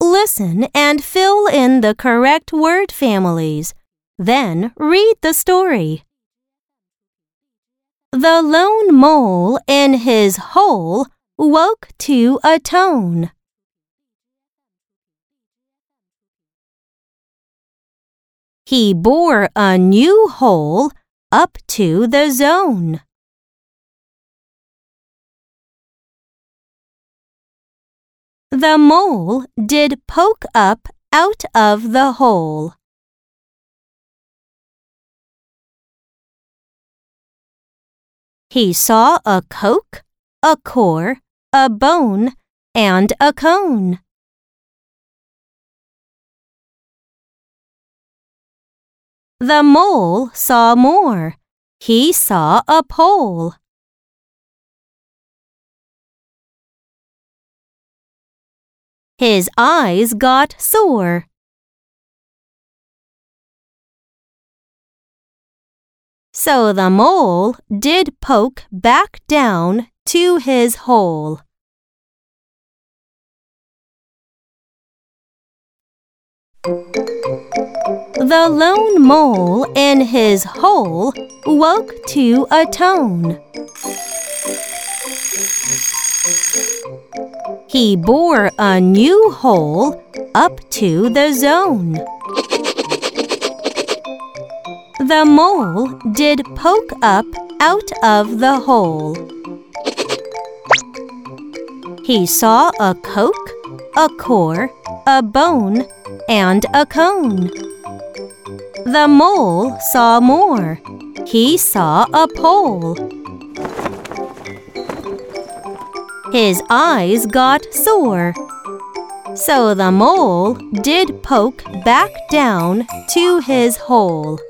Listen and fill in the correct word families. Then read the story. The lone mole in his hole woke to a tone. He bore a new hole up to the zone. The mole did poke up out of the hole. He saw a coke, a core, a bone, and a cone. The mole saw more. He saw a pole. His eyes got sore. So the mole did poke back down to his hole. The lone mole in his hole woke to a tone. He bore a new hole up to the zone. The mole did poke up out of the hole. He saw a coke, a core, a bone, and a cone. The mole saw more. He saw a pole. His eyes got sore. So the mole did poke back down to his hole.